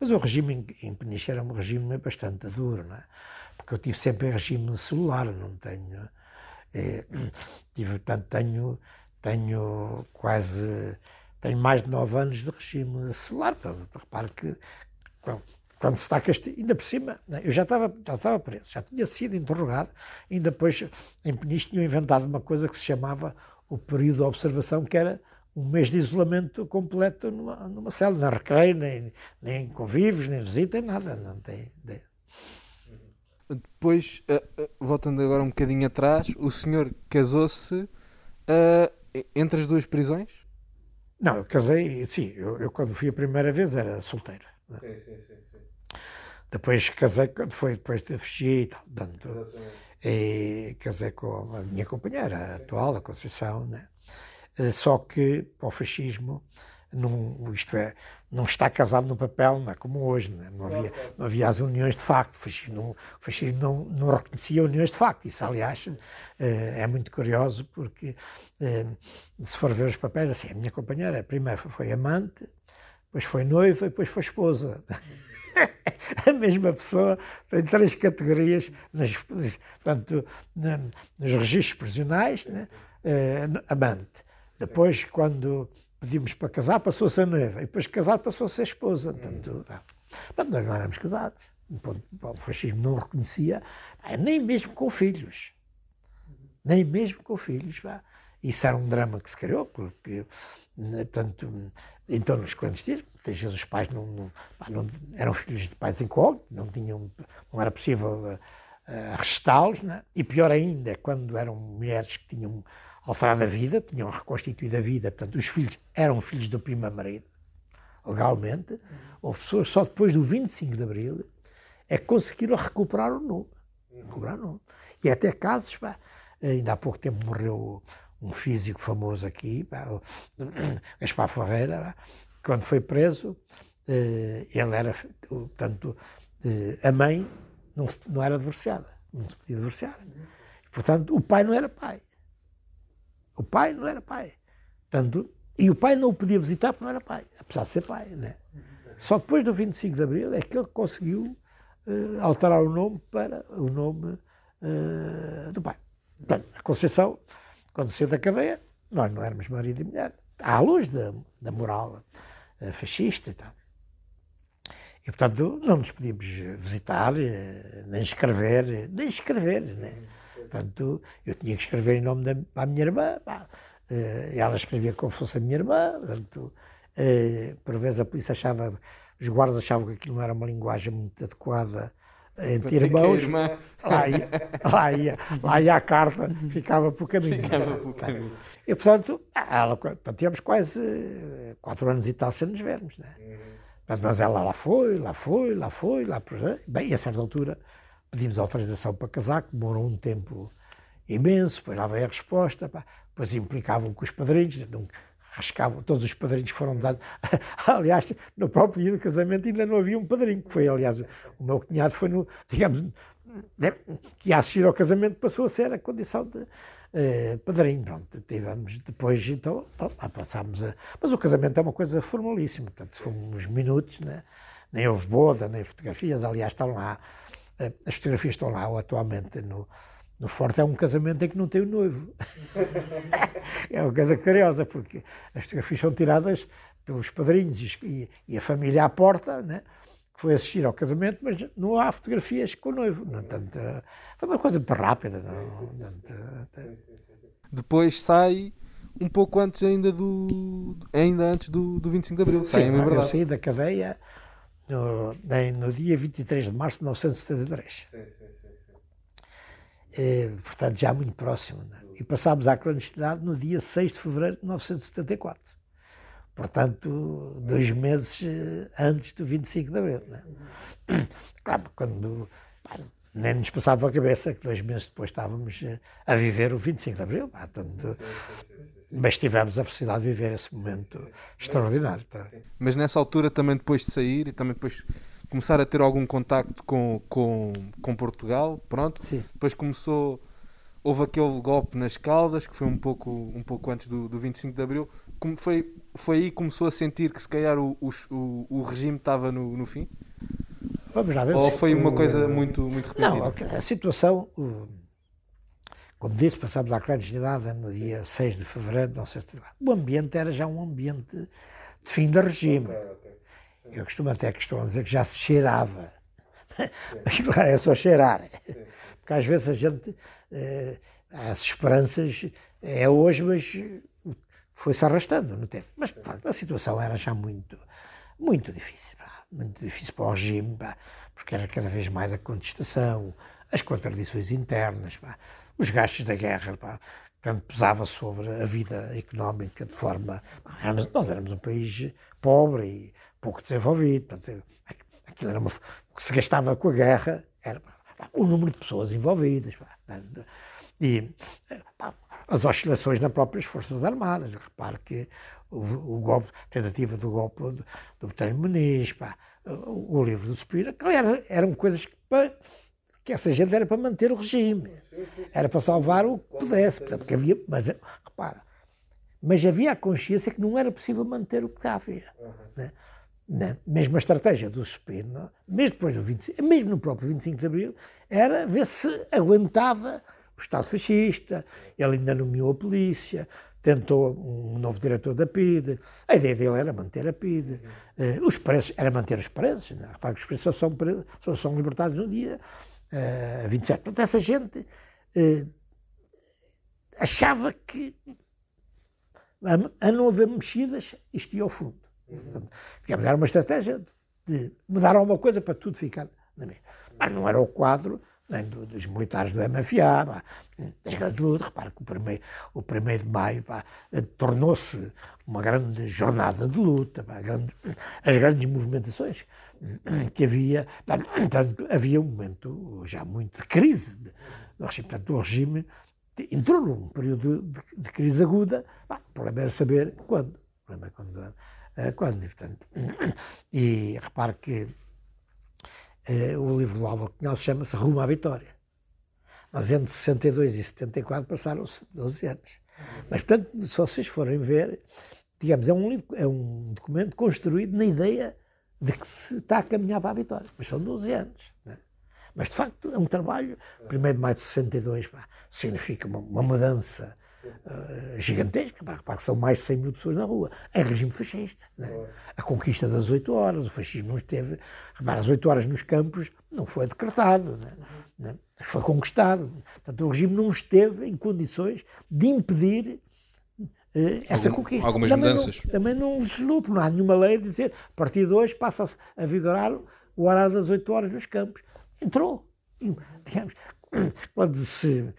Mas o regime em Peniche era um regime bastante duro, não é? Porque eu tive sempre regime celular, não tenho. É, tive, portanto, tenho, tenho quase. Tenho mais de nove anos de regime celular. Portanto, repare que quando se está castigado, ainda por cima, né, eu já estava, já estava preso, já tinha sido interrogado, ainda depois em Peniche tinham inventado uma coisa que se chamava o período de observação, que era um mês de isolamento completo numa, numa cela, não recreio, nem, nem convívios, nem visita, nada, não tem ideia. Depois, uh, uh, voltando agora um bocadinho atrás, o senhor casou-se uh, entre as duas prisões? Não, eu casei, sim, eu, eu, quando fui a primeira vez era solteiro. Sim, sim, sim. Depois casei, quando foi depois de fugir e tal, dando, e casei com a minha companheira atual, a Conceição, né? Eh, só que para o fascismo, não, isto é, não está casado no papel, não é como hoje, não, é? não havia, não havia as uniões de facto, o fascismo, não, o fascismo não, não reconhecia uniões de facto, isso aliás eh, é muito curioso porque eh, se for ver os papéis, assim, a minha companheira primeiro foi amante, depois foi noiva e depois foi esposa. a mesma pessoa tem três categorias nas, portanto, nos registros prisionais, né? amante. Depois, quando pedimos para casar, passou-se a noiva. E depois de casar, passou-se a esposa. Portanto, portanto, nós não éramos casados. O fascismo não reconhecia, nem mesmo com filhos. Nem mesmo com filhos. Isso era um drama que se criou, porque né, tanto em tornos clandestinos, muitas vezes os pais não, não, não, eram filhos de pais incógnitos, não, tinham, não era possível uh, arrestá-los, né? e pior ainda, quando eram mulheres que tinham alterado a vida, tinham reconstituído a vida, portanto os filhos eram filhos do primeiro marido, legalmente, houve pessoas só depois do 25 de Abril é que conseguiram recuperar o nome. Recuperar o nome. E até casos, pá, ainda há pouco tempo morreu um físico famoso aqui, Gaspar Ferreira, quando foi preso, eh, ele era, portanto, eh, a mãe não, não era divorciada, não se podia divorciar. Portanto, o pai não era pai. O pai não era pai. Portanto, e o pai não o podia visitar porque não era pai, apesar de ser pai. Né? Só depois do 25 de Abril é que ele conseguiu uh, alterar o nome para o nome uh, do pai. Portanto, a Conceição quando saiu da cadeia, nós não éramos marido e mulher, à luz da, da moral uh, fascista e tal. E, portanto, não nos podíamos visitar, nem escrever, nem escrever, né? Portanto, eu tinha que escrever em nome da minha irmã, pá, uh, ela escrevia como se fosse a minha irmã, portanto, por vezes a polícia achava, os guardas achavam que aquilo não era uma linguagem muito adequada entre irmãos, lá ia, lá, ia, lá ia a carta, ficava por caminho. Ficava por caminho. E, portanto, ela, portanto, tínhamos quase eh, quatro anos e tal sem nos vermos. Né? Mas, mas ela lá foi, lá foi, lá foi, lá Bem, a certa altura pedimos autorização para casar, que demorou um tempo imenso, depois lá veio a resposta, pá, depois implicavam com os padrinhos, não, rascavam, todos os padrinhos foram dados. aliás, no próprio dia do casamento ainda não havia um padrinho, que foi, aliás, o meu cunhado foi no, digamos, né, que ia assistir ao casamento passou a ser a condição de uh, padrinho. Pronto, tivemos depois, então, lá passámos a. Mas o casamento é uma coisa formalíssima, portanto, fomos minutos, né? nem houve boda, nem fotografias, aliás, estão lá, as fotografias estão lá atualmente no no Forte é um casamento em que não tem o noivo. é uma coisa curiosa, porque as fotografias são tiradas pelos padrinhos e, e a família à porta, né? que foi assistir ao casamento, mas não há fotografias com o noivo. Não, tanto, foi uma coisa muito rápida. Não, tanto, Depois sai um pouco antes ainda do ainda antes do, do 25 de Abril. Sim, não, eu saí da cadeia no, no dia 23 de março de 1973. Sim, sim. Eh, portanto já muito próximo. Né? E passámos à clandestinidade no dia 6 de fevereiro de 1974. Portanto, dois meses eh, antes do 25 de abril. Né? Claro, quando pá, nem nos passava a cabeça que dois meses depois estávamos eh, a viver o 25 de abril. Pá, portanto, mas tivemos a felicidade de viver esse momento extraordinário. Tá? Mas nessa altura, também depois de sair e também depois começar a ter algum contacto com, com, com Portugal, pronto. Sim. Depois começou, houve aquele golpe nas Caldas, que foi um pouco, um pouco antes do, do 25 de Abril. Como foi foi aí que começou a sentir que se calhar o, o, o regime estava no, no fim? Vamos lá ver. Ou foi uma coisa muito, muito repentina? Não, a situação, como disse, passámos à clandestinidade no dia 6 de fevereiro, não sei se o ambiente era já um ambiente de fim de regime. Eu costumo até costumo dizer que já se cheirava. Mas claro, é só cheirar. Porque às vezes a gente, eh, as esperanças, é hoje, mas foi-se arrastando no tempo. Mas, de facto, a situação era já muito, muito difícil. Pá, muito difícil para o regime, pá, porque era cada vez mais a contestação, as contradições internas, pá, os gastos da guerra, pá, tanto pesava sobre a vida económica de forma. Éramos, nós éramos um país pobre e pouco desenvolvido. Portanto, aquilo era uma, o que se gastava com a guerra era pá, o número de pessoas envolvidas. Pá, e pá, as oscilações nas próprias Forças Armadas. Repare que o, o golpe, a tentativa do golpe do, do Botelho Muniz, pá, o, o, livro do Spira, que era, eram coisas que, pá, que essa gente era para manter o regime, era para salvar o que pudesse. Porque havia, mas repara, mas havia a consciência que não era possível manter o que havia. Né? Na mesma estratégia do Spina, mesmo depois do 25, mesmo no próprio 25 de Abril, era ver se aguentava o Estado fascista, ele ainda nomeou a polícia, tentou um novo diretor da PIDE, a ideia dele era manter a PIDE, uh, os preços, era manter os preços, né? repare que os preços só são, só são libertados no dia uh, 27. Portanto, essa gente uh, achava que a, a, não haver mexidas, isto ia ao fundo. Portanto, era uma estratégia de, mudar alguma coisa para tudo ficar na mesma. Mas não era o quadro nem do, dos militares do MFA, das grandes lutas. Repare que o primeiro, o primeiro de maio tornou-se uma grande jornada de luta, pá, grande, as grandes movimentações que havia. Portanto, havia um momento já muito de crise. De, portanto, o regime entrou num período de, de crise aguda. Pá, o problema era saber quando. O problema é quando. Eh, quando e, portanto, e repare que eh, o livro do Álvaro Cunhal chama-se Rumo à Vitória. Mas entre 62 e 74 passaram-se 12 anos. Mas, portanto, se vocês forem ver, digamos, é um, livro, é um documento construído na ideia de que se está a caminhar para a vitória. Mas são 12 anos. Né? Mas, de facto, é um trabalho. 1 de maio de 62 pá, significa uma, uma mudança uh, gigantesca, pá, que são mais de 100 mil pessoas na rua. É regime fascista. Né? A conquista das 8 horas, o fascismo não esteve. Repara, as 8 horas nos campos não foi decretado? Né? foi conquistado. Portanto, o regime não esteve em condições de impedir essa Algum, conquista. Algumas também mudanças. Não, também não legislou, não há nenhuma lei a dizer a partir de hoje passa a vigorar o horário das 8 horas nos campos. Entrou. Digamos, quando se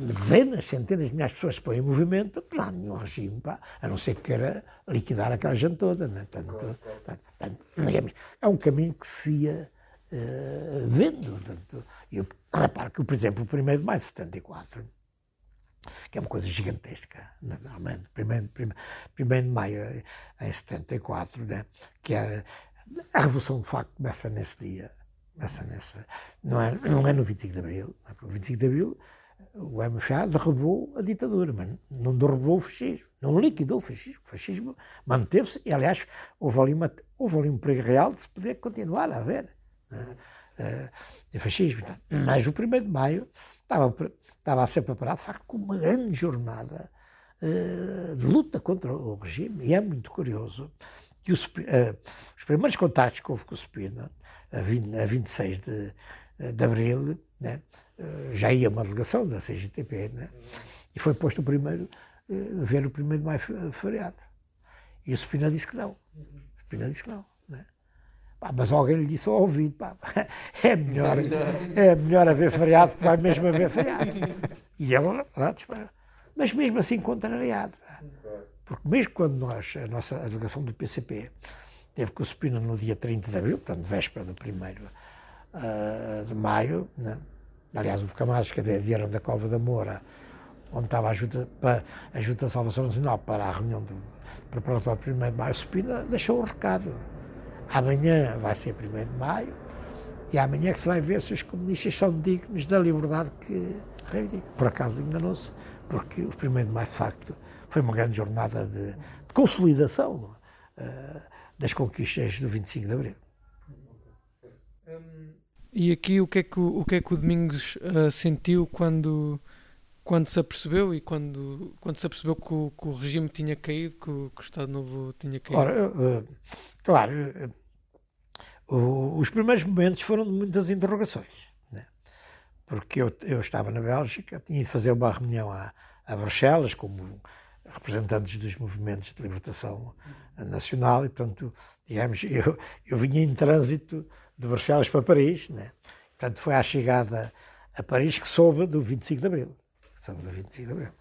dezenas, centenas de milhares de pessoas se põem em movimento, não há nenhum regime, pá, a não ser que queira liquidar aquela gente toda. Né? Tanto, tanto, digamos, é um caminho que se ia uh, vendo. Tanto, eu reparo que, por exemplo, o 1 de maio de 74, que é uma coisa gigantesca, naturalmente, 1 de maio em 74, né? que é, a Revolução de facto começa nesse dia, começa nesse, não é, não é no 25 de Abril, é o 25 de Abril o MFA derrubou a ditadura, mas não derrubou o fascismo, não liquidou o fascismo. O fascismo manteve-se, e aliás, houve ali, uma, houve ali um perigo real de se poder continuar a haver né, uh, fascismo. Mas o 1 de maio estava, estava a ser preparado, de facto, com uma grande jornada uh, de luta contra o regime, e é muito curioso que os, uh, os primeiros contactos que houve com o Spina, a, 20, a 26 de, de abril, né, eh, já ia uma delegação da CGTP, né? e foi posto o primeiro, uh, ver o primeiro de maio feriado. E o Spina disse que não. O Spina disse que não. Pá, mas alguém lhe disse ao ouvido, pá, é melhor, é melhor haver feriado, porque vai mesmo haver feriado. E ele, lá, mas mesmo assim contrariado. Pá. Porque mesmo quando nós, a nossa a delegação do PCP, teve com o Spina no dia 30 de abril, portanto, véspera do primeiro uh, de maio, né? aliás, o Camacho, que vieram da Cova da Moura, onde estava a Junta, para, a Junta de Salvação Nacional para a reunião do preparatório 1 de maio, Spina deixou o recado. Amanhã vai ser 1 de maio e amanhã é que se vai ver se os comunistas são dignos da liberdade que reivindicam. Por acaso enganou-se, porque o 1 de maio, de facto, foi uma grande jornada de, consolidação uh, das conquistas do 25 de Abril. E aqui o que é que o, o, que é que o Domingos uh, sentiu quando, quando se apercebeu e quando, quando se apercebeu que o, que o regime tinha caído, que o, que o, Estado Novo tinha caído? Ora, uh, claro, os primeiros momentos foram de muitas interrogações, né? porque eu, eu estava na Bélgica, tinha de fazer uma reunião a, a Bruxelas como representantes dos movimentos de libertação nacional e, portanto, digamos, eu, eu vinha em trânsito de Bruxelas para Paris, né? portanto foi à chegada a Paris que soube do 25 de Abril, soube do 25 de Abril.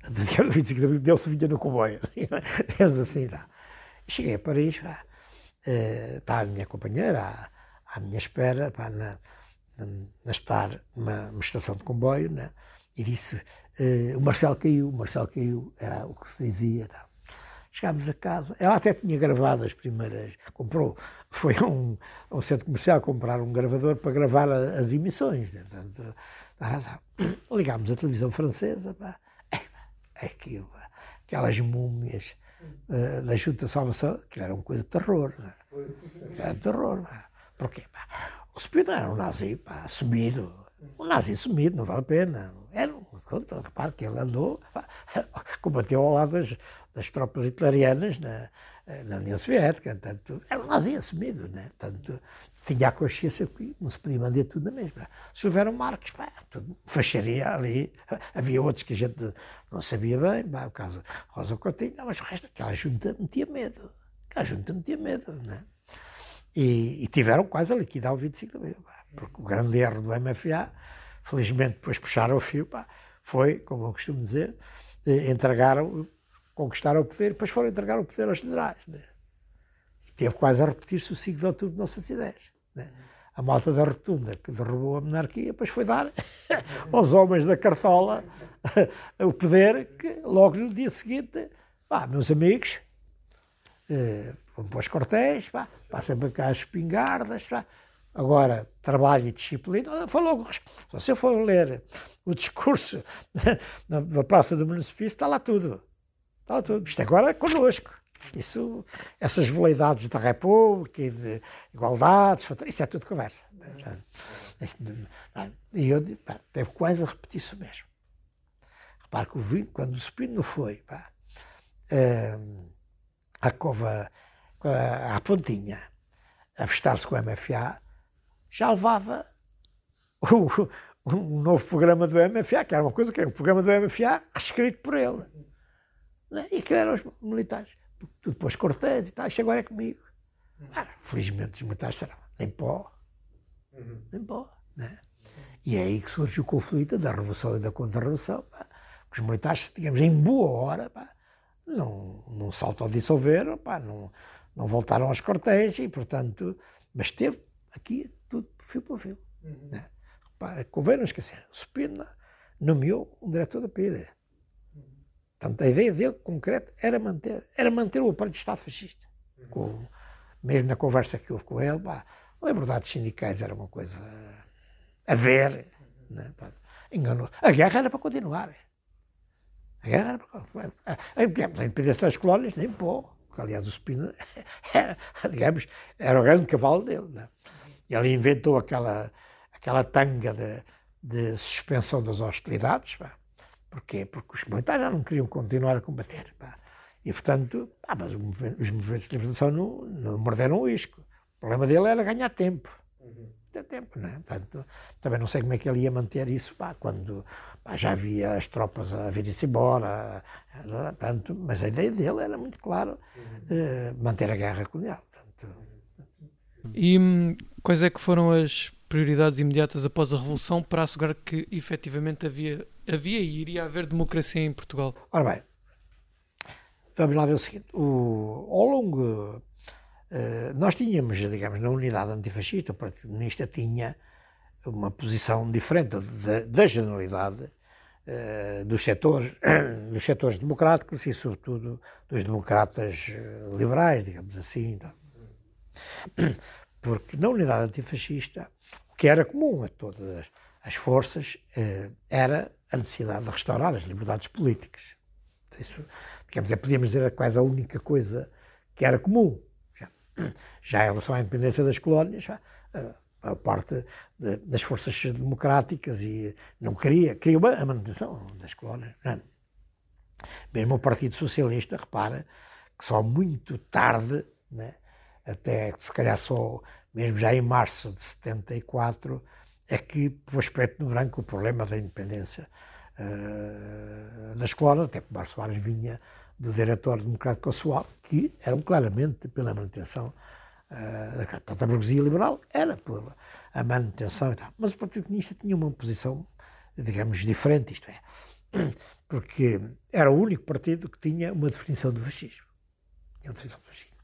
Portanto, 25 de Abril deu-se vinha no comboio, digamos assim. Tá. Cheguei a Paris, pá, uh, estava a minha companheira à, à minha espera, pá, na, na, estar numa, numa, estação de comboio, né? e disse, uh, o Marcelo caiu, o Marcelo caiu, era o que se dizia, tá. Chegámos a casa, ela até tinha gravado as primeiras, comprou, foi a um, um centro comercial comprar um gravador para gravar a, as emissões. Né? Portanto, ah, ligámos a televisão francesa, pá, é, é aquilo, aquelas múmias uh, da Junta de Salvação, que era uma coisa de terror. Né? Era de terror. Pá. Porquê? Pá? O Spino era um nazi pá. Um nazi assumido, não vale a pena. Era um, repare que ele andou, pá, combateu ao lado das, das tropas hitlerianas na, na União Soviética, tanto, era um nazi assumido, né? tanto, tinha a consciência que não se podia mandar tudo na mesma. Se houver um Marcos, pá, tudo, facharia ali, havia outros que a gente não sabia bem, pá, o caso Rosa Coutinho, mas o resto, aquela junta metia medo, aquela junta metia medo, né? E, e tiveram quase a liquidar o 25 de abril, porque o grande erro do MFA, felizmente depois puxaram o fio, pá, foi, como eu costumo dizer, eh, entregaram conquistaram o poder, depois foram entregar o poder aos generais. Né? Teve quase a repetir-se o 5 de outubro de 1910. Né? A malta da rotunda que derrubou a monarquia, depois foi dar aos homens da cartola o poder que logo no dia seguinte, pá, meus amigos, eh, vamos para os quartéis, pá, passem para cá as espingardas, pá, agora trabalho e disciplina. Foi logo, se você for ler o discurso na, Praça do Município, está lá tudo. Está tudo. Isto agora é connosco. Isso, essas veleidades da República e de igualdades, isso é tudo conversa. E eu pá, teve quase a repetir isso mesmo. Repare que o vinho, quando o Spino foi pá, à cova, à pontinha, a festar-se com o MFA, já levava o, um novo programa do MFA, que era uma coisa que era um programa do MFA reescrito por ele. Né? E que eram os militares. Tu depois Cortés e tal, isto agora é comigo. Uhum. Ah, felizmente os militares serão nem pó. Uhum. Nem pó. Né? E é aí que surge o conflito da revolução e da contra-revolução. Os militares, digamos, em boa hora, pá, não, não se autodissolveram, pá, não, não voltaram aos cortejos e, portanto, mas teve aqui tudo fio por fio. Uhum. Né? convém não esquecer, o Spina nomeou um diretor da PIDE. Portanto, a ideia dele, concreta, era manter, era manter o aparelho de Estado fascista. Uhum. Com, mesmo na conversa que houve com ele, pá, liberdades sindicais era uma coisa a ver. Né? enganou. A guerra era para continuar. A guerra era para continuar. A independência das colónias, nem pô. Porque, aliás, o Spina era, digamos, era o grande cavalo dele. Né? Ele inventou aquela, aquela tanga de, de suspensão das hostilidades. Pá Porquê? Porque os militares já não queriam continuar a combater. Pá. E, portanto, ah, mas os movimentos de libertação não, não morderam o isco. O problema dele era ganhar tempo. Uhum. Ter tempo, não é? Portanto, também não sei como é que ele ia manter isso pá, quando pá, já havia as tropas a virem-se embora. Portanto, mas a ideia dele era muito clara, uhum. uh, manter a guerra colonial. Portanto, e hum, quais é que foram as prioridades imediatas após a Revolução para assegurar que efetivamente havia, havia e iria haver democracia em Portugal? Ora bem, vamos lá ver o seguinte: o, ao longo. Uh, nós tínhamos, digamos, na unidade antifascista, o Partido Comunista tinha uma posição diferente da, da generalidade uh, dos, setores, dos setores democráticos e, sobretudo, dos democratas uh, liberais, digamos assim. Então. Porque na unidade antifascista que era comum a todas as forças, eh, era a necessidade de restaurar as liberdades políticas. Isso digamos, é, podíamos dizer quase a única coisa que era comum. Já, já em relação à independência das colónias, já, a, parte de, das forças democráticas e não queria, queria a manutenção das colónias. Já. Mesmo o Partido Socialista, repara, que só muito tarde, né, até se calhar só mesmo já em março de 74, é que pôs preto no branco o problema da independência uh, das colónias, até que Mário Soares vinha do diretor democrático Oswaldo, que eram claramente pela manutenção uh, da burguesia liberal era pela a manutenção e tal. Mas o Partido Comunista tinha uma posição, digamos, diferente, isto é, porque era o único partido que tinha uma definição do fascismo. Tinha uma definição do fascismo.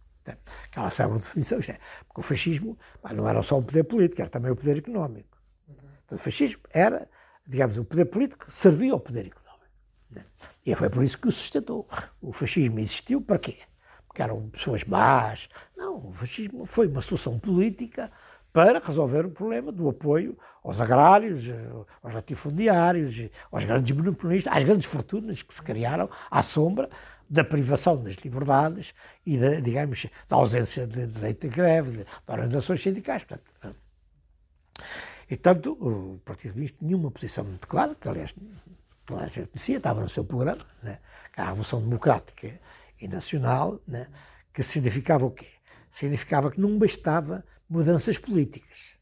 Aquela célebre definição, isto é, porque o fascismo não era só um poder político, era também o poder económico. O fascismo era, digamos, o poder político servia ao poder económico. Né? E foi por isso que o sustentou. O fascismo existiu para quê? Porque eram pessoas más. Não, o fascismo foi uma solução política para resolver o problema do apoio aos agrários, aos latifundiários, aos grandes monopolistas, às grandes fortunas que se criaram à sombra da privação das liberdades e, da, digamos, da ausência de direito de greve, de, de organizações sindicais. Portanto, e, tanto, o Partido Comunista tinha uma posição muito clara, que, aliás, toda a gente conhecia, estava no seu programa, né, a Revolução Democrática e Nacional, né, que significava o quê? Significava que não bastava mudanças políticas.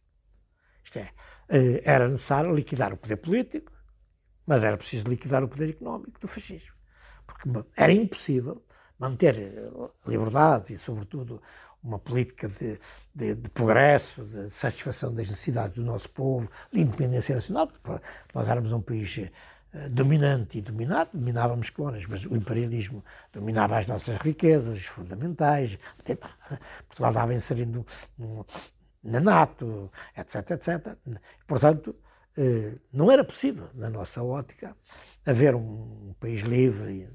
Isto é, eh, era necessário liquidar o poder político, mas era preciso liquidar o poder económico do fascismo porque era impossível manter eh, liberdades e, sobretudo, uma política de, de, de, progresso, de satisfação das necessidades do nosso povo, de independência nacional, porque nós éramos um país uh, dominante e dominado, dominávamos colónias, mas o imperialismo dominava as nossas riquezas, fundamentais. Portugal estava inserindo na NATO, etc, etc. Portanto, uh, não era possível, na nossa ótica, haver um país livre,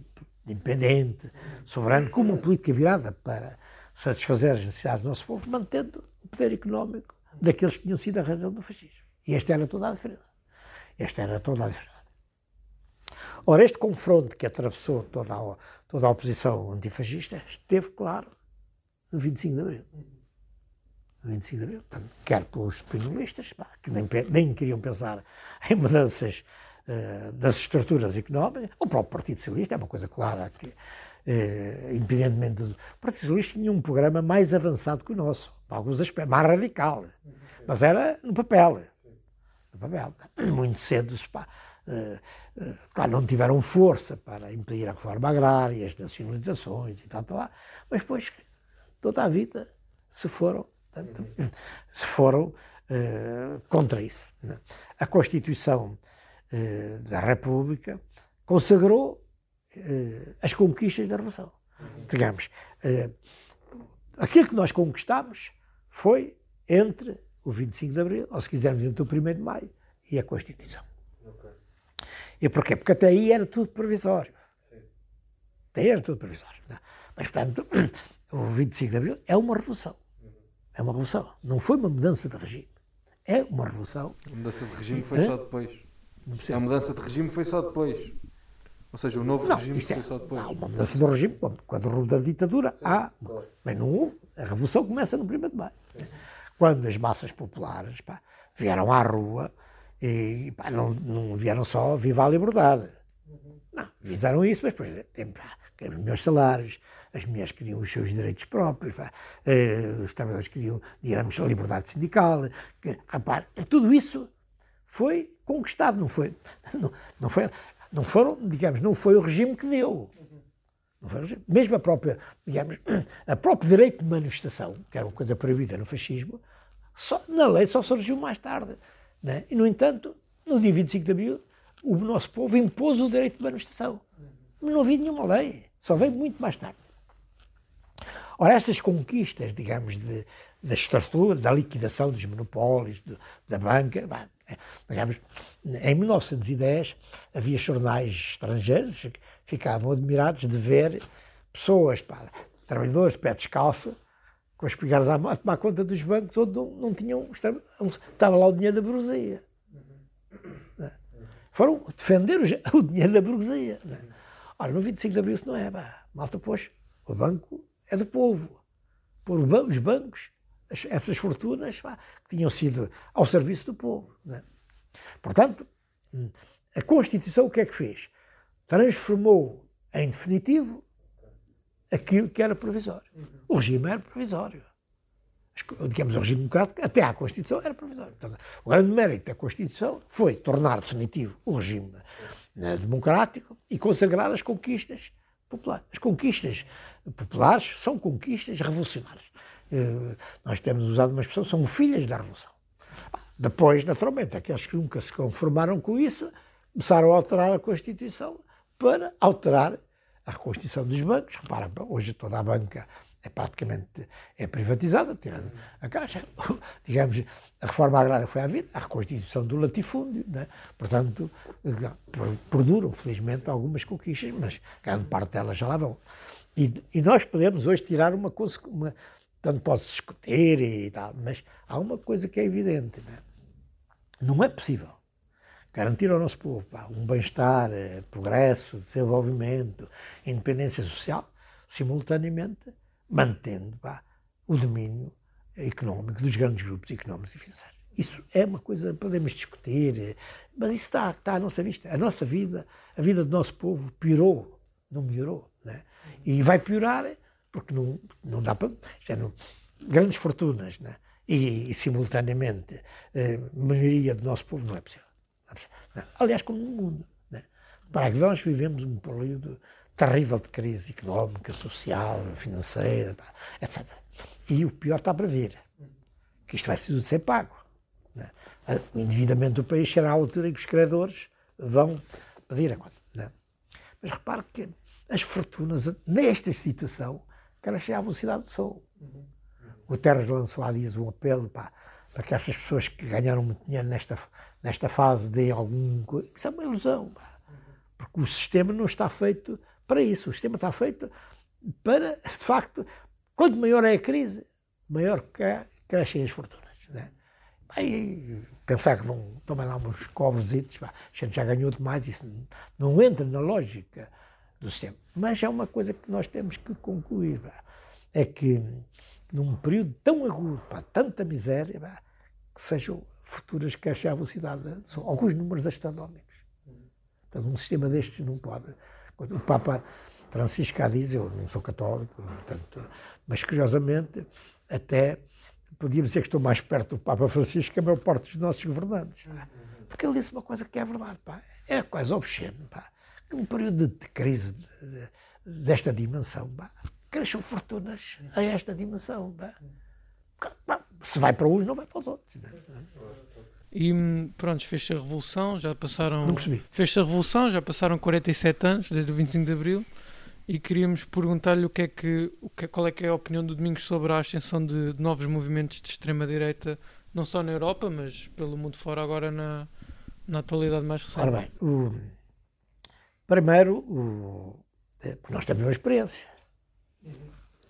independente, soberano, com uma política virada para satisfazer as necessidades do nosso povo, mantendo o poder económico daqueles que tinham sido a razão do fascismo. E esta era toda a diferença. Esta era toda a diferença. Ora, este confronto que atravessou toda a, toda a oposição antifascista esteve claro no 25 de Abril. No 25 de Abril, quer pelos espinolistas, que nem, nem queriam pensar em mudanças uh, das estruturas económicas. O próprio Partido Socialista é uma coisa clara que, uh, independentemente do. Partido Socialista tinha um programa mais avançado que o nosso, em alguns aspectos, mais radical, mas era no papel. No papel. Muito cedo, pá, uh, uh, claro, não tiveram força para impedir a reforma agrária, as nacionalizações e tal, tal, mas depois toda a vida se foram, se foram uh, contra isso. Né? A Constituição eh, da República consagrou eh, as conquistas da Revolução. Digamos, eh, aquilo que nós conquistamos foi entre o 25 de Abril, ou se quisermos, entre o 1 de Maio e a Constituição. Okay. E porquê? Porque até aí era tudo provisório. Sim. Até aí era tudo provisório. Não? Mas, portanto, o 25 de Abril é uma revolução. É uma revolução. Não foi uma mudança de regime. É uma revolução. A mudança de regime foi só depois. A mudança de regime foi só depois. Ou seja, o novo não, regime é, só depois. Há uma mudança do regime, quando houve da ditadura, há. Mas não houve. A revolução começa no 1 de maio. Quando as massas populares pá, vieram à rua e pá, não, não vieram só viva a liberdade. Não, fizeram isso, mas depois pá, queriam os meus salários, as mulheres queriam os seus direitos próprios, pá, eh, os trabalhadores queriam, digamos, a liberdade sindical. Que, rapaz, tudo isso foi conquistado, não foi, não, não foi, não foram, digamos, não foi o regime que deu. Não foi o regime. Mesmo a própria, digamos, a próprio direito de manifestação, que era uma coisa proibida no fascismo, só, na lei só surgiu mais tarde. Né? E, no entanto, no dia 25 de abril, o nosso povo impôs o direito de manifestação. Mas não havia nenhuma lei, só veio muito mais tarde. Ora, estas conquistas, digamos, de, da estrutura, da liquidação dos monopólios, de, da banca, Digamos, em 1910 havia jornais estrangeiros que ficavam admirados de ver pessoas, pá, trabalhadores de pé descalço, com as pegadas à mão, a tomar conta dos bancos onde não, não tinham. Estava lá o dinheiro da burguesia. Foram defender o, o dinheiro da burguesia. Ora, no 25 de Abril isso não é, pá. Malta, pois, o banco é do povo. Por os bancos, essas fortunas pá, que tinham sido ao serviço do povo. Né? Portanto, a Constituição o que é que fez? Transformou em definitivo aquilo que era provisório. O regime era provisório. Digamos, o regime democrático, até à Constituição, era provisório. Portanto, o grande mérito da Constituição foi tornar definitivo o regime né, democrático e consagrar as conquistas populares. As conquistas populares são conquistas revolucionárias. Uh, nós temos usado uma expressão, são filhas da Revolução. Depois, naturalmente, aqueles que nunca se conformaram com isso começaram a alterar a Constituição para alterar a Constituição dos bancos. Repara, hoje toda a banca é praticamente é privatizada, tirando a Caixa. Digamos, a reforma agrária foi à vida, a reconstituição do latifúndio, né? portanto, perduram, felizmente, algumas conquistas, mas grande parte delas já lá vão. E, e nós podemos hoje tirar uma, uma tanto pode-se discutir e tal, mas há uma coisa que é evidente, né? não é possível garantir ao nosso povo pá, um bem-estar, eh, progresso, desenvolvimento, independência social, simultaneamente mantendo pá, o domínio económico dos grandes grupos económicos e financeiros. Isso é uma coisa que podemos discutir, mas isso está, está à nossa vista. A nossa vida, a vida do nosso povo piorou, não melhorou. Né? E vai piorar porque não, não dá para. Não, grandes fortunas né? e, e, simultaneamente, eh, melhoria do nosso povo não é possível. Não é possível. Não. Aliás, como no mundo. Né? Para que nós vivemos um período terrível de crise económica, social, financeira, etc. E o pior está para vir, que isto vai tudo ser pago. Né? O endividamento do país será a altura em que os credores vão pedir a conta. Né? Mas repare que as fortunas, nesta situação, crescem à velocidade do som. O Terras lançou dias um apelo para, para que essas pessoas que ganharam muito dinheiro nesta, nesta fase deem algum. Isso é uma ilusão. Pá. Porque o sistema não está feito para isso. O sistema está feito para, de facto, quanto maior é a crise, maior crescem as fortunas. Né? Aí, pensar que vão tomar lá uns covos, a gente já ganhou demais, isso não entra na lógica do sistema. Mas é uma coisa que nós temos que concluir, pá, é que num período tão agudo, pá, tanta miséria, pá, que sejam futuras crescem à velocidade, são alguns números astronómicos. Então, um sistema destes não pode. O Papa Francisco cá diz, eu não sou católico, portanto, mas curiosamente, até podíamos dizer que estou mais perto do Papa Francisco que a maior parte dos nossos governantes. Porque ele disse uma coisa que é verdade, pá, é quase obsceno. Pá num período de crise de, de, desta dimensão, pá, crescem fortunas a esta dimensão. Pá. Se vai para uns, não vai para os outros. Né? E pronto, fez-se a Revolução, já passaram. Não percebi. Fez-se a Revolução, já passaram 47 anos, desde o 25 de Abril, e queríamos perguntar-lhe o que é que, o que, qual é que é a opinião do Domingos sobre a ascensão de, de novos movimentos de extrema-direita, não só na Europa, mas pelo mundo fora, agora na, na atualidade mais recente. Ora bem, o, Primeiro, o, é, nós temos uma experiência.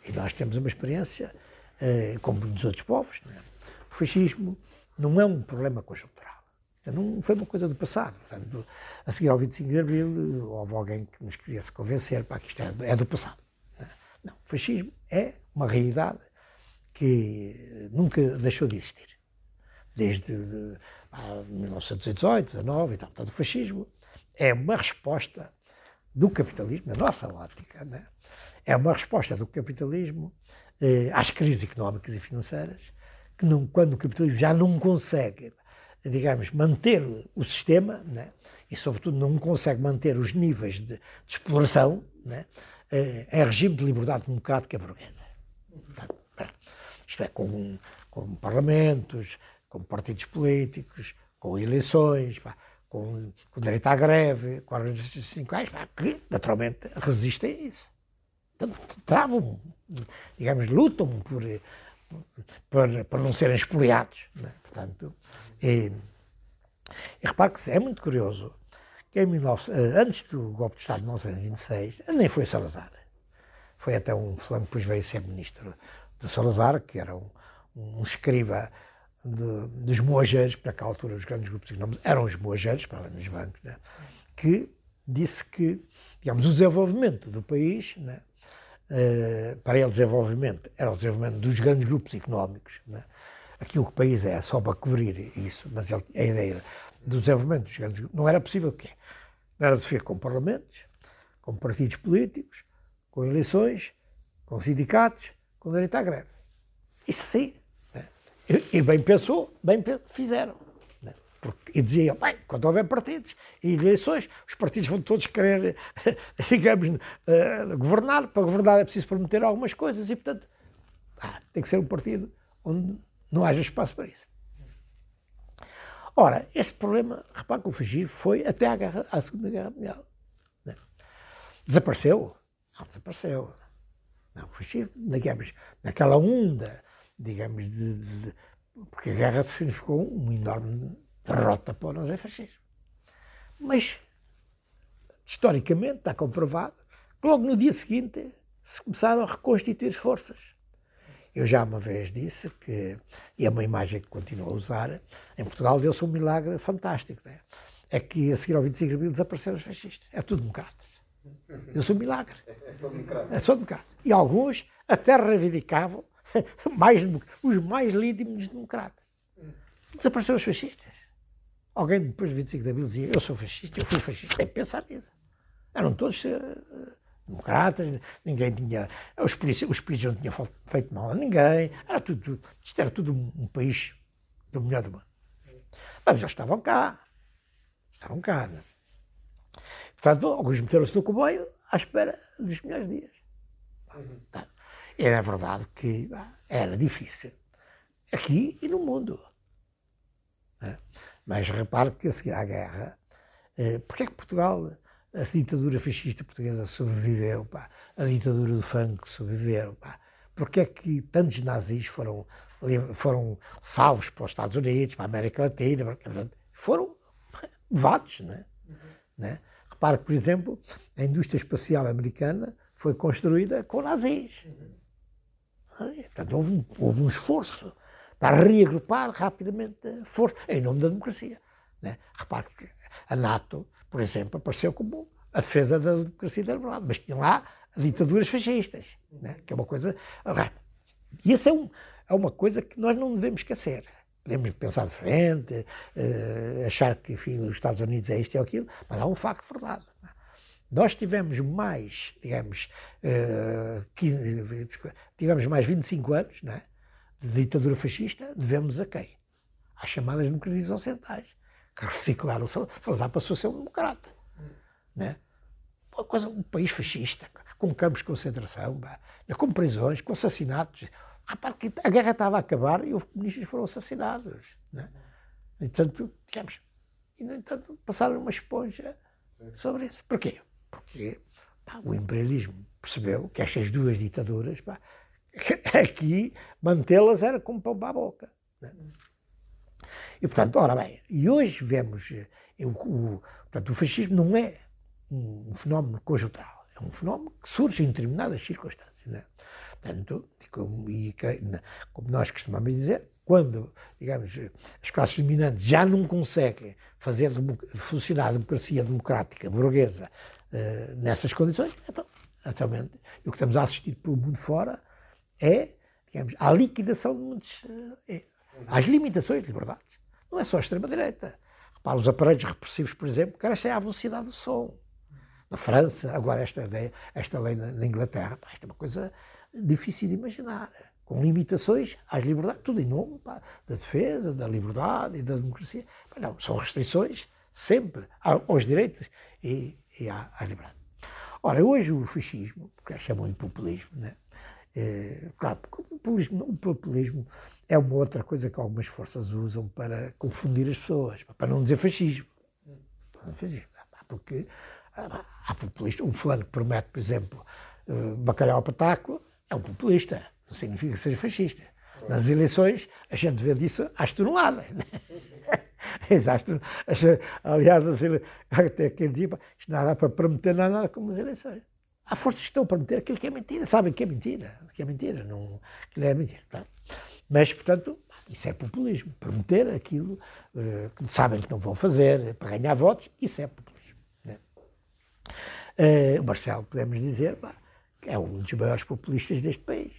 E nós temos uma experiência, eh, como nos outros povos. Né? O fascismo não é um problema conjuntural. Não foi uma coisa do passado. Portanto, a seguir ao 25 de Abril, houve alguém que nos queria se convencer para que isto é, é do passado. Né? Não, o fascismo é uma realidade que nunca deixou de existir. Desde ah, 1918, 19 e tal. Portanto, o fascismo é uma resposta do capitalismo, na nossa ótica, né? é uma resposta do capitalismo eh, às crises económicas e financeiras, que não, quando o capitalismo já não consegue, digamos, manter o sistema, né? e sobretudo não consegue manter os níveis de, de exploração, né? eh, é regime de liberdade democrática burguesa. Isto é, com, com parlamentos, com partidos políticos, com eleições, pá, com, com direito à greve, com organizações sindicais, que naturalmente resistem a isso. Então, travam, digamos, lutam por, por, por não serem expoliados. Né? Portanto, e, e repare que é muito curioso que em 19, eh, antes do golpe de Estado de 1926, nem foi Salazar. Foi até um fulano que depois veio ser ministro do Salazar, que era um, um escriba de, dos moageiros, para aquela altura os grandes grupos económicos eram os moageiros, para além dos bancos, né? que disse que, digamos, o desenvolvimento do país, né, uh, para ele desenvolvimento, era o desenvolvimento dos grandes grupos económicos, né, aquilo que o país é, só para cobrir isso, mas ele, a ideia do desenvolvimento dos grandes grupos, não era possível o quê? Não era feito com parlamentos, com partidos políticos, com eleições, com sindicatos, com direito à greve. Isso sim. E, bem pensou, bem fizeram. Né? Porque, e diziam, bem, quando houver partidos e eleições, os partidos vão todos querer, digamos, uh, governar. Para governar é preciso prometer algumas coisas e, portanto, ah, tem que ser um partido onde não haja espaço para isso. Ora, esse problema, repare que o fugir foi até à, guerra, à Segunda Guerra Mundial. Né? Desapareceu? Não desapareceu. Não, foi digamos, naquela onda, digamos, de, de, porque a guerra significou uma enorme derrota para o nazifascismo. Mas, historicamente, está comprovado que logo no dia seguinte se começaram a reconstituir as forças. Eu já uma vez disse que, e é uma imagem que continuo a usar, em Portugal deu-se um milagre fantástico. Né? É que a seguir ao 25 de abril desapareceram os fascistas. É tudo democratas. Eu sou um milagre. É só democrata. E alguns até reivindicavam mais, os mais legítimos democratas. Desapareceram os fascistas. Alguém depois de 25 de abril dizia: Eu sou fascista, eu fui fascista. Que pensar nisso. Eram todos uh, democratas, ninguém tinha. Os polícias, os polícias não tinham feito mal a ninguém. Era tudo, isto era tudo um, um país do melhor do mundo. Mas já estavam cá. Estavam cá. Né? Portanto, alguns meteram-se no comboio à espera dos melhores dias. Uhum. Era verdade que era difícil. Aqui e no mundo. É? Mas repare que a seguir à guerra, eh, porque é que Portugal, a ditadura fascista portuguesa sobreviveu, pá, a ditadura do funk sobreviveu, pá, porque é que tantos nazis foram, foram salvos para os Estados Unidos, para a América Latina, foram levados, né? Uhum. né? Repare que, por exemplo, a indústria espacial americana foi construída com nazis. Portanto, houve um, houve um esforço para reagrupar rapidamente força em nome da democracia. Né? Repare que a NATO, por exemplo, apareceu como a defesa da democracia da mas tinha lá ditaduras fascistas, né? que é uma coisa. E isso é, um, é uma coisa que nós não devemos esquecer podemos pensar diferente, uh, achar que enfim, os Estados Unidos é isto e aquilo, mas há um facto verdade. Nós tivemos mais, digamos, uh, eh, 15, tivemos mais 25 anos é, de ditadura fascista, devemos a quem? Às chamadas democracias ocidentais, que reciclaram. Salazar passou a ser um democrata. Né? Uma coisa, um país fascista, com campos de concentração, com prisões, com assassinatos. Repare que a guerra estava a acabar e os comunistas foram assassinados. Né? Entanto, digamos, e no entanto passaram uma esponja sobre isso. Porquê? Porque pá, o imperialismo percebeu que estas duas ditaduras, pá, aqui mantê-las era como pão para a boca. Né? E portanto, ora bem, e hoje vemos, eh, o, o, portanto, o fascismo não é um fenómeno conjuntural, é um fenómeno que surge em determinadas circunstâncias. Né? Portanto, como, e, como nós costumamos dizer, quando, digamos, as classes dominantes já não conseguem fazer funcionar a democracia democrática burguesa uh, nessas condições, então, atualmente, o que estamos a assistir pelo mundo fora é, digamos, a liquidação de muitos, uh, é, às limitações de liberdades. Não é só a extrema-direita. Repara, os aparelhos repressivos, por exemplo, carecem à velocidade do som. Na França, agora esta, esta lei na, na Inglaterra, pá, é uma coisa difícil de imaginar, com limitações às liberdades, tudo em nome pá, da defesa, da liberdade e da democracia. Mas não, são restrições sempre aos direitos e, e à, à liberdade. Ora, hoje o fascismo, porque chamam-lhe populismo, né? É, claro, o populismo, o populismo é uma outra coisa que algumas forças usam para confundir as pessoas, para não dizer fascismo. fascismo porque há populistas, um fulano que promete, por exemplo, eh, bacalhau pataco, é um populista, não significa que seja fascista. Nas eleições, a gente vê disso às toneladas. Né? Exato. Aliás, assim, até quem dizia, isto não dá para prometer nada como as eleições. Há forças que estão a prometer aquilo que é mentira, sabem que é mentira, que é mentira, não, não é mentira. Não. Mas, portanto, isso é populismo. Prometer aquilo uh, que sabem que não vão fazer para ganhar votos, isso é populismo. Né? Uh, o Marcelo, podemos dizer, pá, é um dos maiores populistas deste país.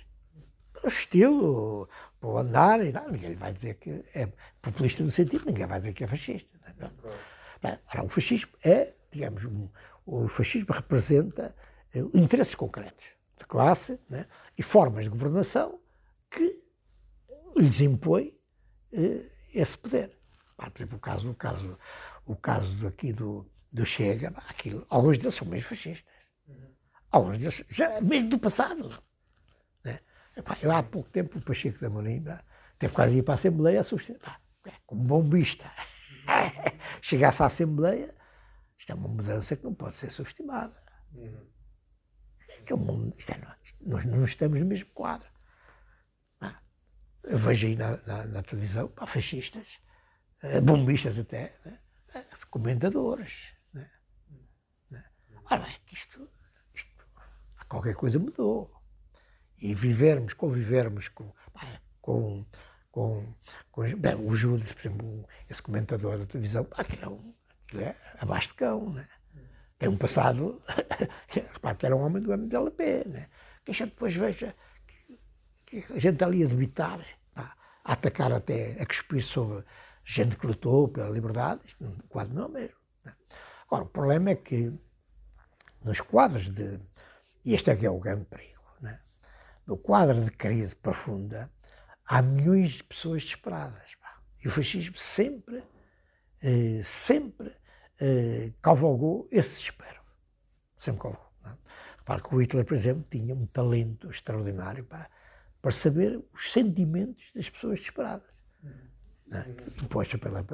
O estilo, para andar, e não, ninguém vai dizer que é populista no sentido, ninguém vai dizer que é fascista. Não, não. Ora, o fascismo é, digamos, o fascismo representa uh, interesses concretos de classe né, e formas de governação que lhes impõe uh, esse poder. Por exemplo, o caso, o caso, o caso aqui do, do Chega, aquilo, alguns deles são mesmo fascistas. Alguns deles, já, mesmo do passado. Epá, eu há pouco tempo, o Pacheco da Morim teve quase ir para a Assembleia a sustentar, é, como bombista. Chegasse à Assembleia, isto é uma mudança que não pode ser subestimada. Uhum. É é, nós não estamos no mesmo quadro. Ah, eu vejo aí na, na, na televisão pá, fascistas, eh, bombistas até, né? Eh, comentadores. Né? Né? Ora bem, isto, isto, qualquer coisa mudou. E vivermos, convivermos com, com, com, com bem, o Judas, por exemplo, esse comentador da televisão, aquilo é, um, aquilo é abaixo de cão, né? tem um passado, repare que era um homem do MDLP, né? que a gente depois veja que, que a gente ali a debitar, pá, a atacar até, a cuspir sobre gente que lutou pela liberdade, isto quadro não é mesmo. Né? Agora, o problema é que nos quadros de, e este é que é o grande perigo? No quadro de crise profunda, há milhões de pessoas desesperadas. E o fascismo sempre, eh, sempre eh, cavalgou esse desespero. Sempre cavalgou. É? Repare que o Hitler, por exemplo, tinha um talento extraordinário para, para saber os sentimentos das pessoas desesperadas. Né? Impostos, pela,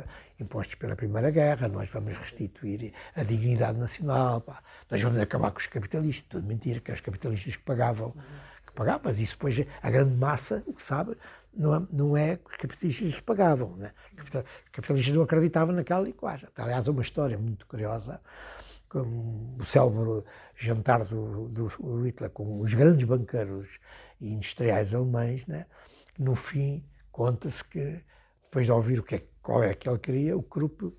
pela Primeira Guerra, nós vamos restituir a dignidade nacional, pá. nós vamos acabar com os capitalistas, tudo mentira, que os capitalistas que pagavam, pagavam, mas isso depois a grande massa, o que sabe, não é, não é que os capitalistas pagavam. Né? Os capitalistas não acreditavam naquela linguagem. Aliás, uma história muito curiosa, com o célebre jantar do, do Hitler com os grandes banqueiros e industriais alemães, né? no fim conta-se que, depois de ouvir o que é, qual é que ele queria, o Krupp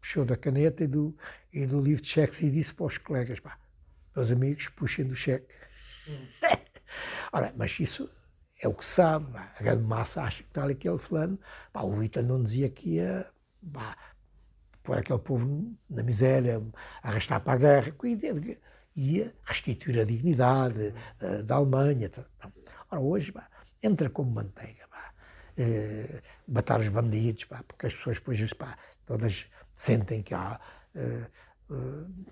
puxou da caneta e do, e do livro de cheques e disse para os colegas, pá, meus amigos, puxem do cheque. Hum. Ora, mas isso é o que sabe. A grande massa acha que está ali aquele fulano. Pá, o Hitler não dizia que ia pá, pôr aquele povo na miséria, arrastar para a guerra. Ia restituir a dignidade uh, da Alemanha. Ora, hoje pá, entra como manteiga. Pá, uh, matar os bandidos, pá, porque as pessoas depois pá, todas sentem que há. Uh,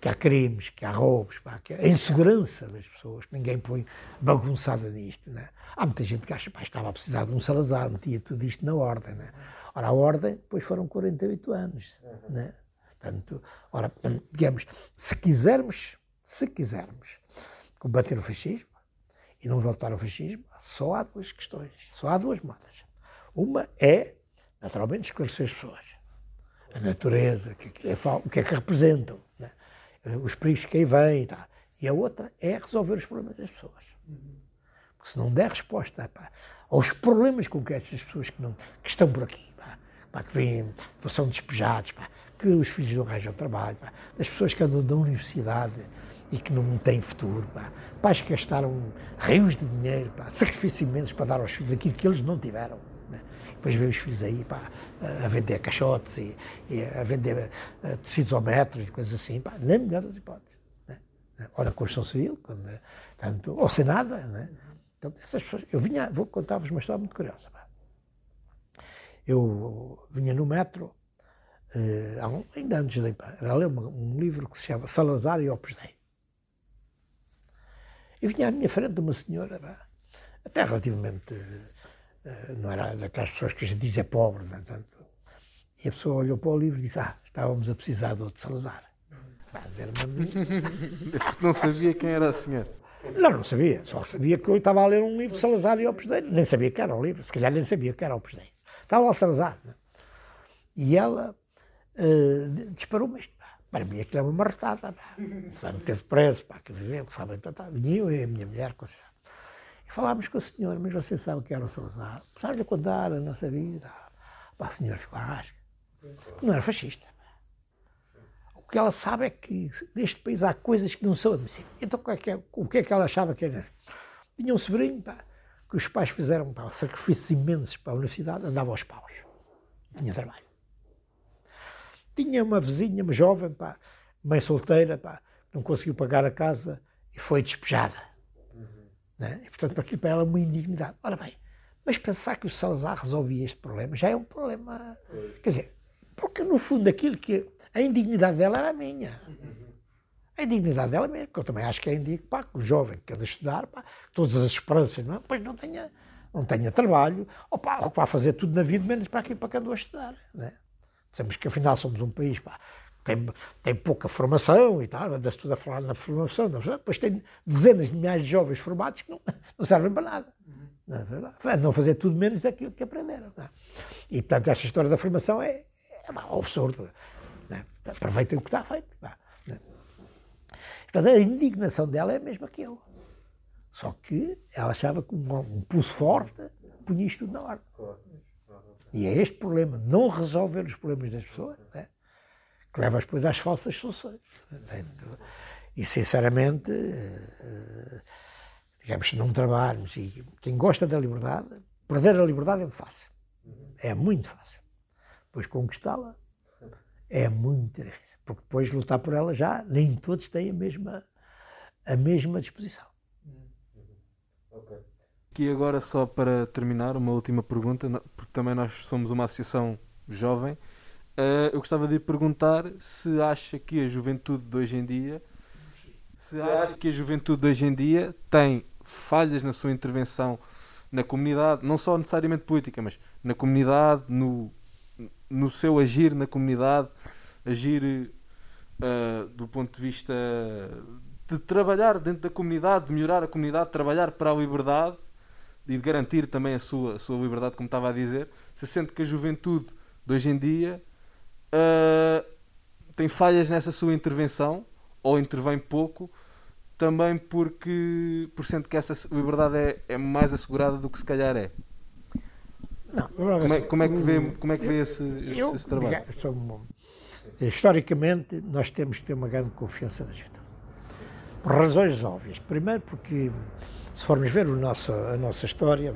que há crimes, que há roubos, pá, que há a insegurança das pessoas, que ninguém põe bagunçada nisto. Né? Há muita gente que acha que estava a precisar de um Salazar, metia tudo isto na ordem. Né? Ora, a ordem depois foram 48 anos. Né? Portanto, ora, digamos, se quisermos, se quisermos combater o fascismo e não voltar ao fascismo, só há duas questões, só há duas modas. Uma é, naturalmente, esclarecer as pessoas. A natureza, o que, é, que é representam? Os perigos que aí vêm. Tá? E a outra é resolver os problemas das pessoas. Porque se não der resposta pá, aos problemas concretos das pessoas que, não, que estão por aqui, pá, pá, que vêm, são despejados, que os filhos não arranjam trabalho, das pessoas que andam da universidade e que não têm futuro, pais que gastaram rios de dinheiro, sacrifícios imensos para dar aos filhos aquilo que eles não tiveram. Depois vêm os filhos aí pá, a vender caixotes e, e a vender uh, tecidos ao metro e coisas assim, pá, nem melhor das hipóteses. Né? Ou na construção civil, quando, tanto, ou sem nada, né? Então, essas pessoas, eu vinha, vou contar-vos uma história muito curiosa. Eu vinha no metro, eh, um, ainda antes de ir ler um, um, livro que se chama Salazar e Opus Dei. E vinha à minha frente uma senhora, até relativamente, eh, não era daquelas pessoas que a gente diz é pobre, portanto, e a pessoa olhou para o livro e disse, ah, estávamos a precisar do outro Salazar. Não sabia quem era a senhora. Não, não sabia. Só sabia que eu estava a ler um livro de Salazar e Opus Dei. Nem sabia que era o livro. Se calhar nem sabia que era Opus Dei. Estava lá Salazar. Né? E ela uh, disparou-me isto. Para mim aquilo é uma marretada. Sabe, teve preso, pá, que viveu, que sabe, tá, tá. vinha eu e a minha mulher. Com e falámos com a senhora, mas você sabe que era o Salazar. Sabe-lhe contar a nossa vida? Pá, a senhora ficou rasca. Não era fascista. o que ela sabe é que neste país há coisas que não são admissíveis. Então, o é que, é, o que, é que ela achava que era? Tinha um sobrinho pá, que os pais fizeram pá, sacrifícios imensos para a universidade, andava aos paus, tinha trabalho. Tinha uma vizinha, uma jovem, pá, mãe solteira, pá, não conseguiu pagar a casa e foi despejada. Né? E, portanto, aquilo para ela uma indignidade. Ora bem, mas pensar que o Salazar resolvia este problema já é um problema. Quer dizer, porque no fundo aquilo que. A indignidade dela era a minha. A indignidade dela mesmo, que eu também acho que é indigno, pá, que o jovem que anda a estudar, pá, todas as esperanças, não, é? pois não tenha, não tenha trabalho, ou pá, ou pá, fazer tudo na vida, menos para aquilo para que andou a estudar. Né? Dizemos que afinal somos um país pá, tem, tem pouca formação e tal, anda-se tudo a falar na formação, não, depois tem dezenas de milhares de jovens formados que não, não servem para nada. Não, é verdade? não fazer tudo menos daquilo que aprenderam. É? E, portanto, esta história da formação é, é um absurdo. Não é? Aproveitem o que está feito. Não é? Portanto, a indignação dela é a mesma que eu. Só que ela achava que um, um pulso forte punha isto tudo na ordem. E é este problema, não resolver os problemas das pessoas, é? Que leva depois às falsas soluções. E, sinceramente, eh, digamos, não trabalhos, e quem gosta da liberdade, perder a liberdade é fácil. É muito fácil. Depois conquistá-la é muito difícil. Porque depois lutar por ela já, nem todos têm a mesma, a mesma disposição. Aqui agora, só para terminar, uma última pergunta, porque também nós somos uma associação jovem. Uh, eu gostava de lhe perguntar se acha que a juventude de hoje em dia se acha que a juventude de hoje em dia tem falhas na sua intervenção na comunidade, não só necessariamente política, mas na comunidade, no, no seu agir na comunidade, agir uh, do ponto de vista de trabalhar dentro da comunidade, de melhorar a comunidade, trabalhar para a liberdade e de garantir também a sua, a sua liberdade, como estava a dizer, se sente que a juventude de hoje em dia uh, tem falhas nessa sua intervenção ou intervém pouco também porque por sendo que essa liberdade é, é mais assegurada do que se calhar é. Não, como, é, como é que vê, como é que vê esse, esse, eu, esse trabalho? historicamente, nós temos que ter uma grande confiança na juventude. Por razões óbvias. Primeiro, porque se formos ver o nosso, a nossa história,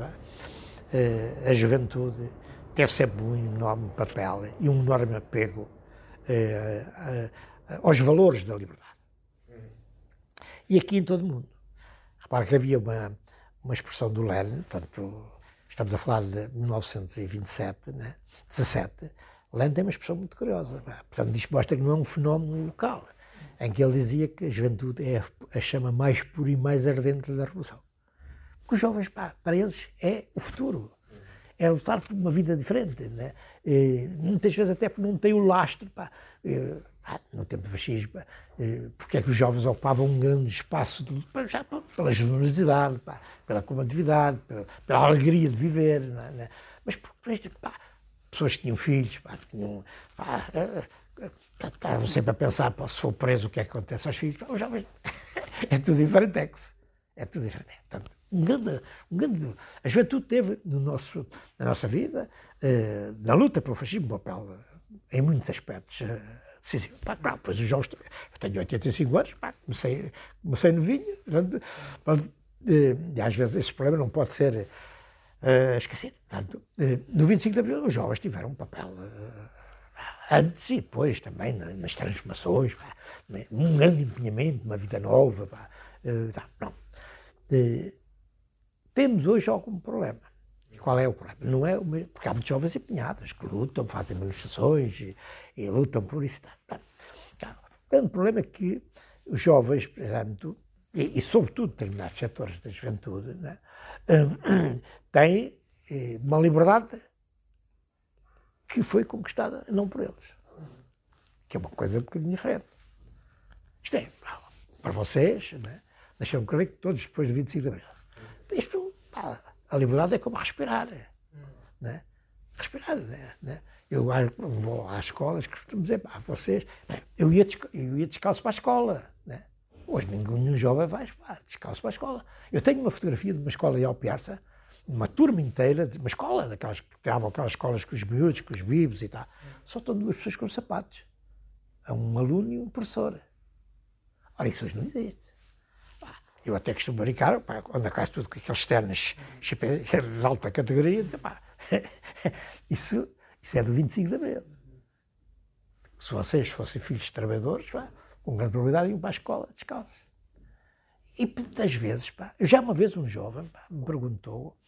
eh, a juventude teve sempre um enorme papel e um enorme apego eh, aos valores da liberdade e aqui em todo o mundo. Repara que havia uma, uma expressão do Lenin, portanto, estamos a falar de 1927, né? 17. Lenin tem uma expressão muito curiosa, portanto, isto mostra que não é um fenómeno local, em que ele dizia que a juventude é a chama mais pura e mais ardente da revolução. Porque os jovens, pá, para eles, é o futuro. É lutar por uma vida diferente. Né? E, muitas vezes até porque não tem o lastro. Pá. Ah, no tempo do fascismo, eh, porque é que os jovens ocupavam um grande espaço de, já pela generosidade, pela comodidade, pela, pela, alegria de viver, é? Né? mas porque pá, pessoas que tinham filhos, pá, tinham, pá, eh, eh, estavam sempre a pensar, pá, se for preso o que é que acontece aos filhos, pá, os jovens, é tudo diferente, é tudo diferente. Portanto, um grande, um grande, a juventude teve no nosso, na nossa vida, na luta pelo fascismo, um papel em muitos aspectos decisivo. Pá, claro, pois os jovens. Eu tenho 85 anos, pá, comecei, comecei novinho, portanto, portanto, eh, às vezes esse problema não pode ser uh, esquecido. Portanto, uh, no 25 de Abril, os jovens tiveram um papel antes e depois também nas transformações, pá, né, um grande empenhamento, uma vida nova. Pá, tá, não. Temos hoje algum problema. Qual é o problema? Não é mesmo, porque há muitos jovens empenhados que lutam, fazem manifestações e, e lutam por isso. Tá. O grande problema é que os jovens, por exemplo, e, e sobretudo determinados setores da juventude, né, um, têm eh, uma liberdade que foi conquistada não por eles, que é uma coisa um bocadinho diferente. Isto é, para vocês, né, nasceram, creio que todos depois de 25 de abril. Isto, pá, a liberdade é como respirar. Né? Respirar, né? né? Eu vou às escolas, costumo dizer, pá, vocês. Eu ia, eu ia descalço para a escola. Né? Hoje nenhum jovem vai pá, descalço para a escola. Eu tenho uma fotografia de uma escola em Alpiarça, uma turma inteira, de uma escola, daquelas que tiravam aquelas escolas com os miúdos, com os bibos e tal. Só estão duas pessoas com sapatos. a um aluno e um professor. Ora, isso hoje não existe. Eu até costumo brincar, pá, quando acaso tudo com aqueles ternos de alta categoria, pá, isso, isso é do 25 de Abril. Se vocês fossem filhos de trabalhadores, pá, com grande probabilidade iam para a escola descalços. E muitas vezes, pá, já uma vez um jovem pá, me perguntou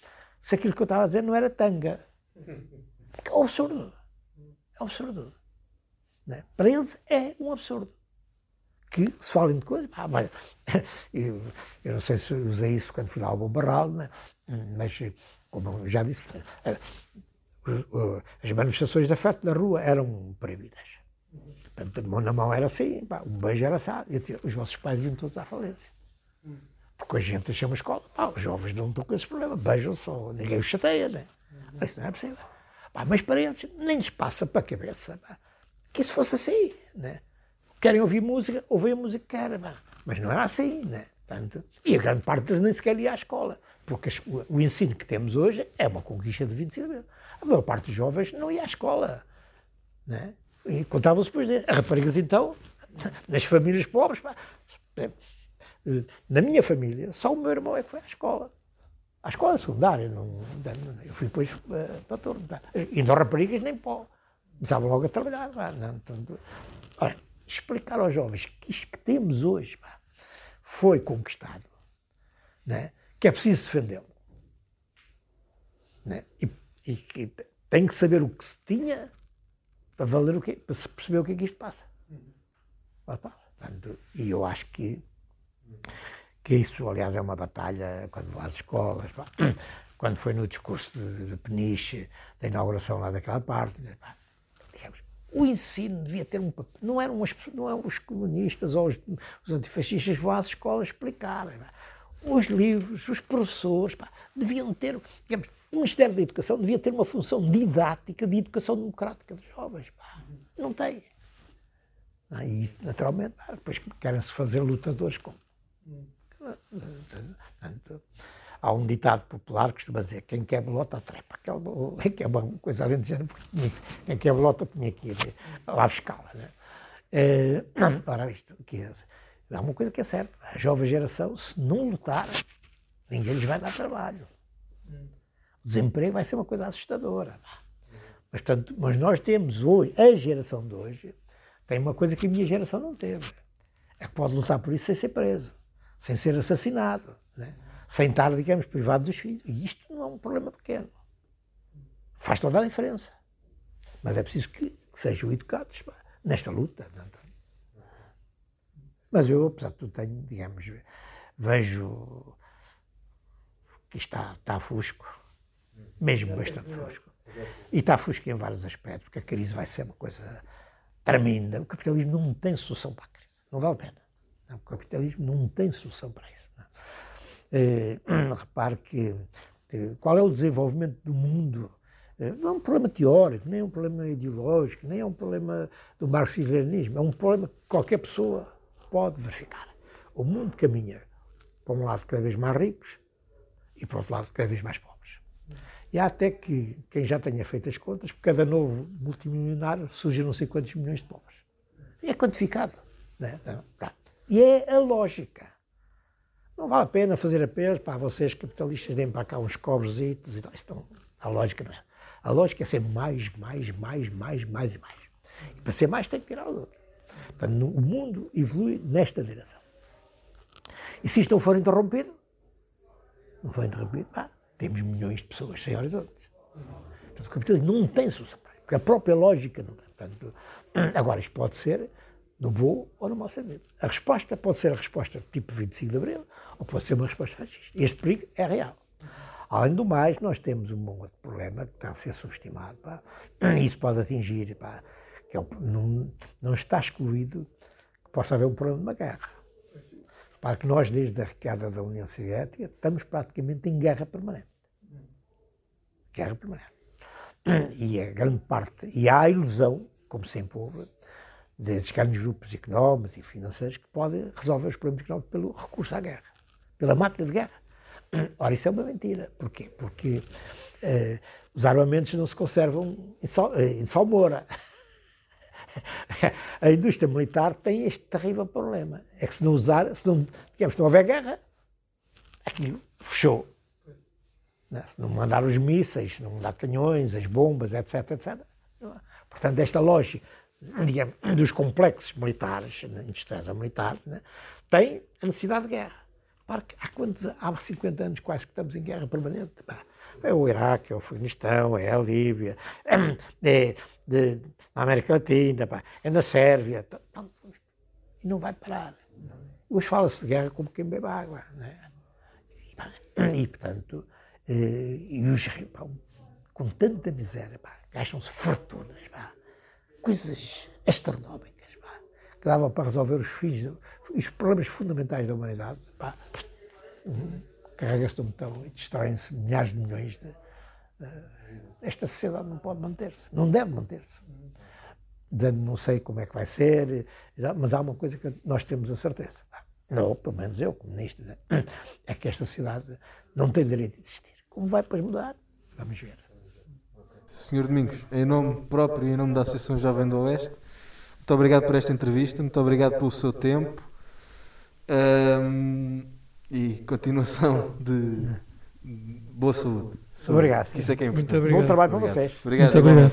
se aquilo que eu estava a dizer não era tanga. É um absurdo. É um absurdo. Né? Para eles é um absurdo. Que se falem de coisas, pá, mas, eu, não sei se usei isso quando fui lá ao Bom Barral, né? mas como já disse, eh, as manifestações da festa da rua eram proibidas. Portanto, de mão na mão era assim, pá, um beijo era assado. os vossos pais iam todos à falência. Porque a gente chama a escola, pá, os jovens não estão com esse problema, beijam só, ninguém os chateia, né? Isso não é possível. Pá, mas para eles nem lhes passa para a cabeça pá, que isso fosse assim, né? Querem ouvir música, ouvem a música que querem, mas não era assim, né? Portanto, e a grande parte deles nem sequer ia à escola, porque o ensino que temos hoje é uma conquista de 25 anos. A maior parte dos jovens não ia à escola, né? E contavam-se depois dele. As raparigas, então, nas famílias pobres, pá, na minha família, só o meu irmão é que foi à escola. À escola secundária, não, eu fui depois uh, para turno. E não raparigas nem pó. Começavam logo a trabalhar. Pá, não, tanto, ora, explicar aos jovens que isto que temos hoje pá, foi conquistado, né? que é preciso defendê-lo. Né? E, e que tem que saber o que se tinha para valer o quê? Para se perceber o que é que isto passa. passa. Portanto, e eu acho que, que isso, aliás, é uma batalha quando vou às escolas, pá, quando foi no discurso de, de Peniche, da inauguração lá daquela parte, pá, digamos, o ensino devia ter um papel. Não eram os, não eram os comunistas ou os, os antifascistas que vão às escolas explicar. Os livros, os professores, pá, deviam ter, digamos, o Ministério da Educação devia ter uma função didática de educação democrática dos jovens. Pá. Não tem. Ah, e, naturalmente, depois querem-se fazer lutadores com. Há um ditado popular que costuma dizer: quem quer bolota trepa. Que é uma coisa além de género, porque quem quer bolota tinha que ir lá buscá-la. Né? É, ora, isto que é, há uma coisa que é certa: a jovem geração, se não lutar, ninguém lhes vai dar trabalho. O desemprego vai ser uma coisa assustadora. Mas, mas nós temos hoje, a geração de hoje, tem uma coisa que a minha geração não teve. É que pode lutar por isso sem ser preso, sem ser assassinado, né? Sem estar, digamos, privado dos filhos. E isto não é um problema pequeno. Faz toda a diferença. Mas é preciso que, que sejam educados pá, nesta luta. É? Mas eu, apesar de tudo, tenho, digamos, vejo que está, está fusco mesmo bastante fosco. E está fosco em vários aspectos, porque a crise vai ser uma coisa tremenda. O capitalismo não tem solução para a crise. Não vale a pena. O capitalismo não tem solução para isso. É, repare que, que, qual é o desenvolvimento do mundo eh, não é um problema teórico, nem é um problema ideológico, nem é um problema do marxismo-leninismo, é um problema que qualquer pessoa pode verificar. O mundo caminha para um lado cada vez mais ricos e para outro lado cada vez mais pobres. E há até que, quem já tenha feito as contas, por cada novo multimilionário surgem não sei quantos milhões de pobres. É quantificado. Né? E é a lógica. Não vale a pena fazer apelos para vocês capitalistas deem para cá uns cobres e tal. Então, a lógica não é. A lógica é ser mais, mais, mais, mais, mais e mais. E para ser mais tem que tirar o outro. Portanto, o mundo evolui nesta direção. E se isto não for interrompido, não for interrompido, pá, temos milhões de pessoas sem horizontes. Portanto, o capitalismo não tem solução porque a própria lógica não tem. Portanto, agora, isto pode ser no bom ou no mau sentido. A resposta pode ser a resposta tipo 25 de Abril ou pode ser uma resposta fascista. Este perigo é real. Além do mais, nós temos um outro problema que está a ser subestimado. Pá. Isso pode atingir, pá, que é, não, não está excluído que possa haver um problema de uma guerra. Para que nós, desde a queda da União Soviética, estamos praticamente em guerra permanente. Guerra permanente. E a grande parte, e há a ilusão, como sempre houve, desses grandes grupos económicos e financeiros que podem resolver os problemas económicos pelo recurso à guerra, pela máquina de guerra. Ora, isso é uma mentira. Porquê? Porque uh, os armamentos não se conservam em, eh, em Salmoura. a indústria militar tem este terrível problema. É que se não usar, se não, digamos, se não houver guerra, aquilo fechou. Não, se não mandar os mísseis, não mandar canhões, as bombas, etc, etc. Portanto, esta lógica, digamos, dos complexos militares, industriais ou militares, né, tem a necessidade de guerra. Há, quantos, há 50 anos quase que estamos em guerra permanente. É o Iraque, é o Afeganistão, é a Líbia, é de, na América Latina, é na Sérvia. E não vai parar. Hoje fala-se de guerra como quem bebe água. Né? E, e, portanto, eh, e os pá, com tanta miséria, gastam-se fortunas, pá, coisas astronómicas, pá, que davam para resolver os fins, os problemas fundamentais da humanidade. Pá, carrega-se de botão e destroem-se milhares de milhões de. Uh, esta sociedade não pode manter-se, não deve manter-se. Não sei como é que vai ser, mas há uma coisa que nós temos a certeza. Não, pelo menos eu, comunista, né? é que esta sociedade não tem direito de existir. Como vai depois mudar? Vamos ver. Senhor Domingos, em nome próprio e em nome da Associação Jovem do Oeste, muito obrigado por esta entrevista, muito obrigado pelo seu tempo um, e continuação de boa saúde. Obrigado. Isso é que é importante. Muito obrigado. Bom trabalho para vocês. Obrigado. Muito obrigado.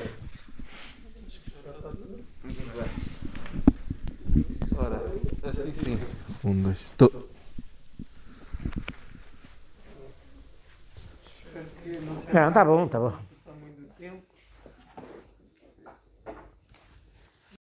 Ora, assim sim. Um, dois. Tô. Não, tá bom, tá bom.